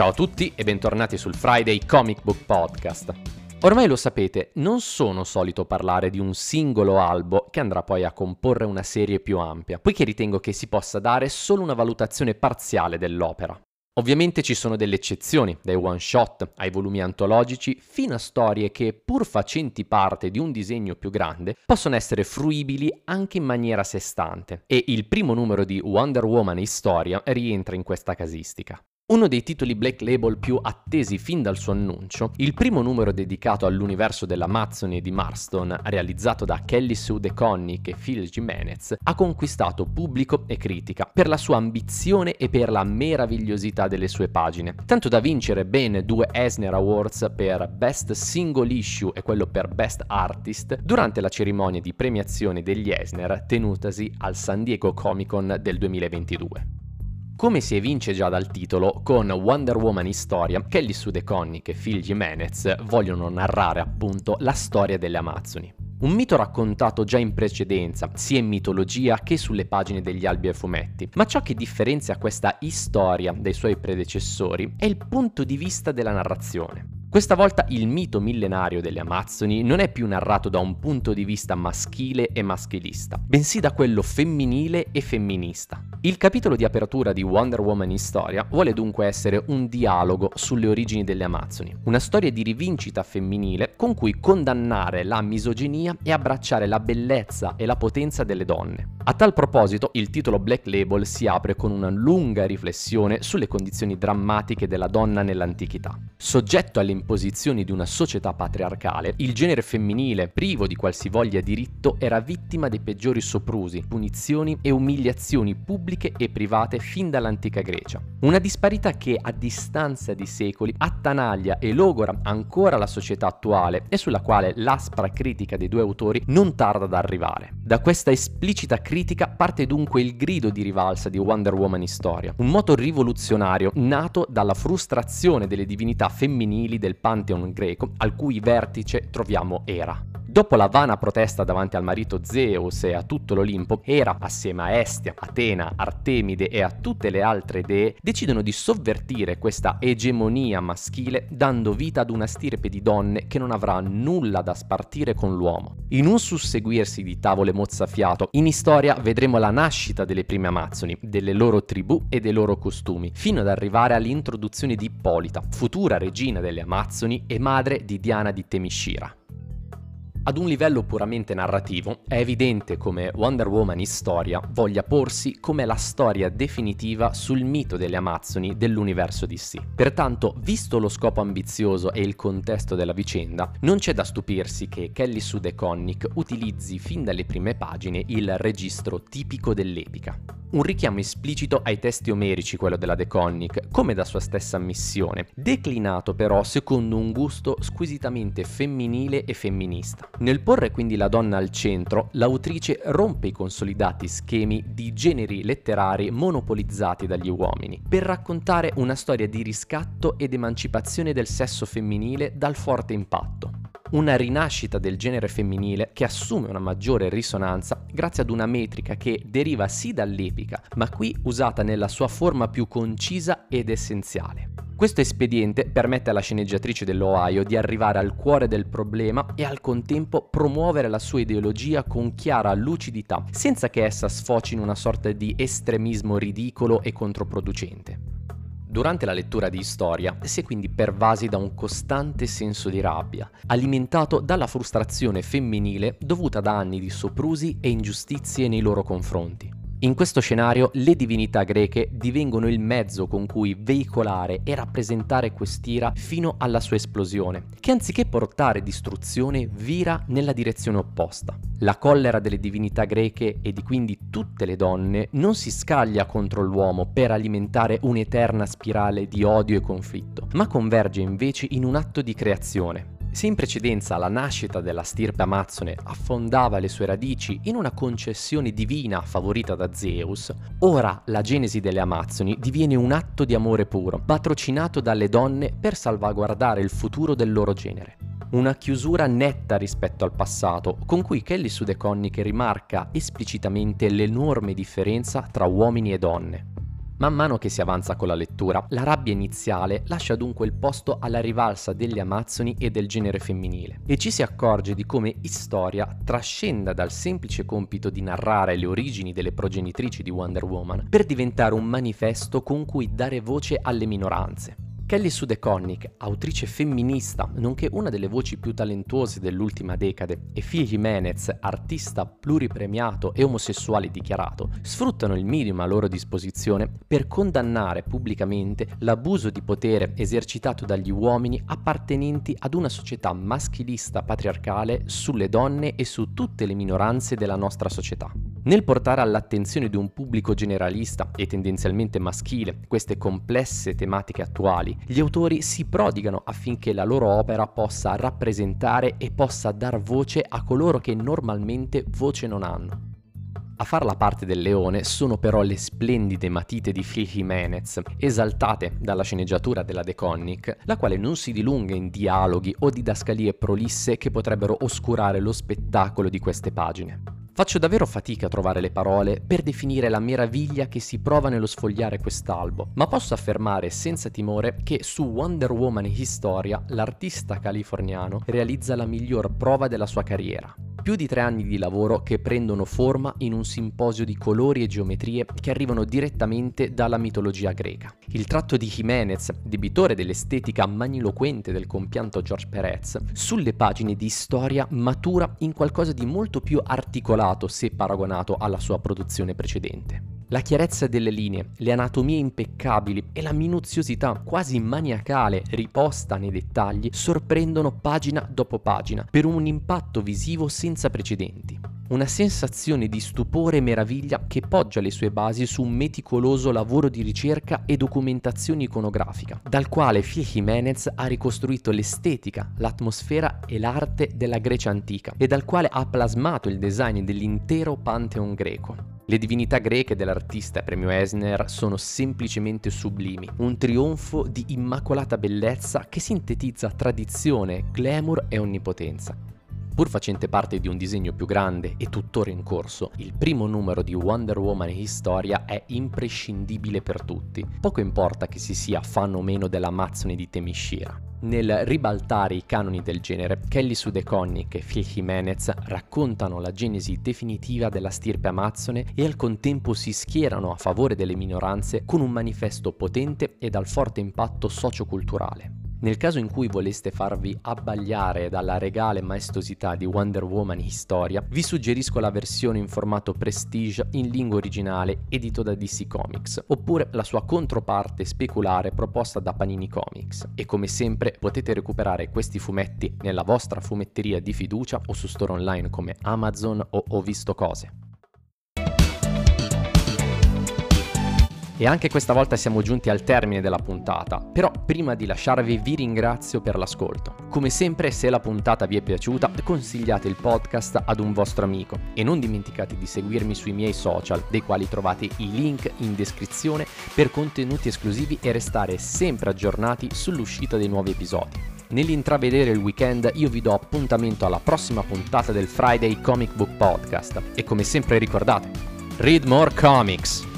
Ciao a tutti e bentornati sul Friday Comic Book Podcast. Ormai lo sapete, non sono solito parlare di un singolo albo che andrà poi a comporre una serie più ampia, poiché ritengo che si possa dare solo una valutazione parziale dell'opera. Ovviamente ci sono delle eccezioni, dai one shot ai volumi antologici, fino a storie che, pur facenti parte di un disegno più grande, possono essere fruibili anche in maniera a sé stante. E il primo numero di Wonder Woman Historia rientra in questa casistica. Uno dei titoli Black Label più attesi fin dal suo annuncio, il primo numero dedicato all'universo dell'Amazzoni di Marston, realizzato da Kelly Sue DeConnick e Phil Jimenez, ha conquistato pubblico e critica per la sua ambizione e per la meravigliosità delle sue pagine, tanto da vincere ben due Eisner Awards per Best Single Issue e quello per Best Artist durante la cerimonia di premiazione degli Eisner tenutasi al San Diego Comic Con del 2022. Come si evince già dal titolo, con Wonder Woman Historia, Kelly Sue DeConnick e Phil Jimenez vogliono narrare appunto la storia delle Amazzoni. Un mito raccontato già in precedenza, sia in mitologia che sulle pagine degli albi e fumetti, ma ciò che differenzia questa storia dai suoi predecessori è il punto di vista della narrazione. Questa volta il mito millenario delle Amazzoni non è più narrato da un punto di vista maschile e maschilista, bensì da quello femminile e femminista. Il capitolo di apertura di Wonder Woman in storia vuole dunque essere un dialogo sulle origini delle Amazzoni, una storia di rivincita femminile con cui condannare la misoginia e abbracciare la bellezza e la potenza delle donne. A tal proposito, il titolo Black Label si apre con una lunga riflessione sulle condizioni drammatiche della donna nell'antichità. Soggetto alle imposizioni di una società patriarcale, il genere femminile, privo di qualsivoglia diritto, era vittima dei peggiori soprusi, punizioni e umiliazioni pubbliche e private fin dall'antica Grecia. Una disparità che a distanza di secoli attanaglia e logora ancora la società attuale e sulla quale l'aspra critica dei due autori non tarda ad arrivare. Da questa esplicita critica parte dunque il grido di rivalsa di Wonder Woman in storia, un moto rivoluzionario nato dalla frustrazione delle divinità femminili del Pantheon greco, al cui vertice troviamo Era. Dopo la vana protesta davanti al marito Zeus e a tutto l'Olimpo, Era, assieme a Estia, Atena, Artemide e a tutte le altre dee, decidono di sovvertire questa egemonia maschile dando vita ad una stirpe di donne che non avrà nulla da spartire con l'uomo. In un susseguirsi di tavole mozzafiato, in storia vedremo la nascita delle prime Amazzoni, delle loro tribù e dei loro costumi, fino ad arrivare all'introduzione di Ippolita, futura regina delle Amazzoni e madre di Diana di Temiscira. Ad un livello puramente narrativo, è evidente come Wonder Woman in storia voglia porsi come la storia definitiva sul mito delle Amazzoni dell'universo DC. Pertanto, visto lo scopo ambizioso e il contesto della vicenda, non c'è da stupirsi che Kelly Sue DeConnick utilizzi fin dalle prime pagine il registro tipico dell'epica un richiamo esplicito ai testi omerici, quello della De Connick, come da sua stessa ammissione, declinato però secondo un gusto squisitamente femminile e femminista. Nel porre quindi la donna al centro, l'autrice rompe i consolidati schemi di generi letterari monopolizzati dagli uomini, per raccontare una storia di riscatto ed emancipazione del sesso femminile dal forte impatto una rinascita del genere femminile che assume una maggiore risonanza grazie ad una metrica che deriva sì dall'epica, ma qui usata nella sua forma più concisa ed essenziale. Questo espediente permette alla sceneggiatrice dell'Ohio di arrivare al cuore del problema e al contempo promuovere la sua ideologia con chiara lucidità, senza che essa sfoci in una sorta di estremismo ridicolo e controproducente. Durante la lettura di storia si è quindi pervasi da un costante senso di rabbia, alimentato dalla frustrazione femminile dovuta da anni di soprusi e ingiustizie nei loro confronti. In questo scenario le divinità greche divengono il mezzo con cui veicolare e rappresentare quest'ira fino alla sua esplosione, che anziché portare distruzione vira nella direzione opposta. La collera delle divinità greche e di quindi tutte le donne non si scaglia contro l'uomo per alimentare un'eterna spirale di odio e conflitto, ma converge invece in un atto di creazione, se in precedenza la nascita della stirpe amazzone affondava le sue radici in una concessione divina favorita da Zeus, ora la genesi delle Amazzoni diviene un atto di amore puro, patrocinato dalle donne per salvaguardare il futuro del loro genere. Una chiusura netta rispetto al passato, con cui Kelly Sudeconni rimarca esplicitamente l'enorme differenza tra uomini e donne. Man mano che si avanza con la lettura, la rabbia iniziale lascia dunque il posto alla rivalsa delle Amazzoni e del genere femminile e ci si accorge di come Historia trascenda dal semplice compito di narrare le origini delle progenitrici di Wonder Woman per diventare un manifesto con cui dare voce alle minoranze. Kelly Sue DeConnick, autrice femminista, nonché una delle voci più talentuose dell'ultima decade, e Phil Jimenez, artista pluripremiato e omosessuale dichiarato, sfruttano il minimo a loro disposizione per condannare pubblicamente l'abuso di potere esercitato dagli uomini appartenenti ad una società maschilista patriarcale sulle donne e su tutte le minoranze della nostra società. Nel portare all'attenzione di un pubblico generalista e tendenzialmente maschile queste complesse tematiche attuali, gli autori si prodigano affinché la loro opera possa rappresentare e possa dar voce a coloro che normalmente voce non hanno. A far la parte del leone sono però le splendide matite di Phil Jimenez, esaltate dalla sceneggiatura della De Connick, la quale non si dilunga in dialoghi o didascalie prolisse che potrebbero oscurare lo spettacolo di queste pagine. Faccio davvero fatica a trovare le parole per definire la meraviglia che si prova nello sfogliare quest'albo, ma posso affermare senza timore che su Wonder Woman Historia l'artista californiano realizza la miglior prova della sua carriera. Più di tre anni di lavoro che prendono forma in un simposio di colori e geometrie che arrivano direttamente dalla mitologia greca. Il tratto di Jimenez, debitore dell'estetica magniloquente del compianto George Perez, sulle pagine di storia matura in qualcosa di molto più articolato se paragonato alla sua produzione precedente. La chiarezza delle linee, le anatomie impeccabili e la minuziosità quasi maniacale riposta nei dettagli sorprendono pagina dopo pagina per un impatto visivo senza precedenti. Una sensazione di stupore e meraviglia che poggia le sue basi su un meticoloso lavoro di ricerca e documentazione iconografica, dal quale Phil Jimenez ha ricostruito l'estetica, l'atmosfera e l'arte della Grecia antica e dal quale ha plasmato il design dell'intero Pantheon greco. Le divinità greche dell'artista premio Esner sono semplicemente sublimi, un trionfo di immacolata bellezza che sintetizza tradizione, glamour e onnipotenza. Pur facente parte di un disegno più grande e tuttora in corso, il primo numero di Wonder Woman Historia è imprescindibile per tutti. Poco importa che si sia fan o meno dell'Amazzone di Temishira. Nel ribaltare i canoni del genere, Kelly Sudeconic e Phil Jimenez raccontano la genesi definitiva della stirpe amazzone e al contempo si schierano a favore delle minoranze con un manifesto potente e dal forte impatto socioculturale. Nel caso in cui voleste farvi abbagliare dalla regale maestosità di Wonder Woman Historia, vi suggerisco la versione in formato Prestige in lingua originale edito da DC Comics, oppure la sua controparte speculare proposta da Panini Comics. E come sempre potete recuperare questi fumetti nella vostra fumetteria di fiducia o su store online come Amazon o Ho visto cose. E anche questa volta siamo giunti al termine della puntata, però prima di lasciarvi vi ringrazio per l'ascolto. Come sempre se la puntata vi è piaciuta consigliate il podcast ad un vostro amico e non dimenticate di seguirmi sui miei social, dei quali trovate i link in descrizione per contenuti esclusivi e restare sempre aggiornati sull'uscita dei nuovi episodi. Nell'intravedere il weekend io vi do appuntamento alla prossima puntata del Friday Comic Book Podcast e come sempre ricordate, read more comics!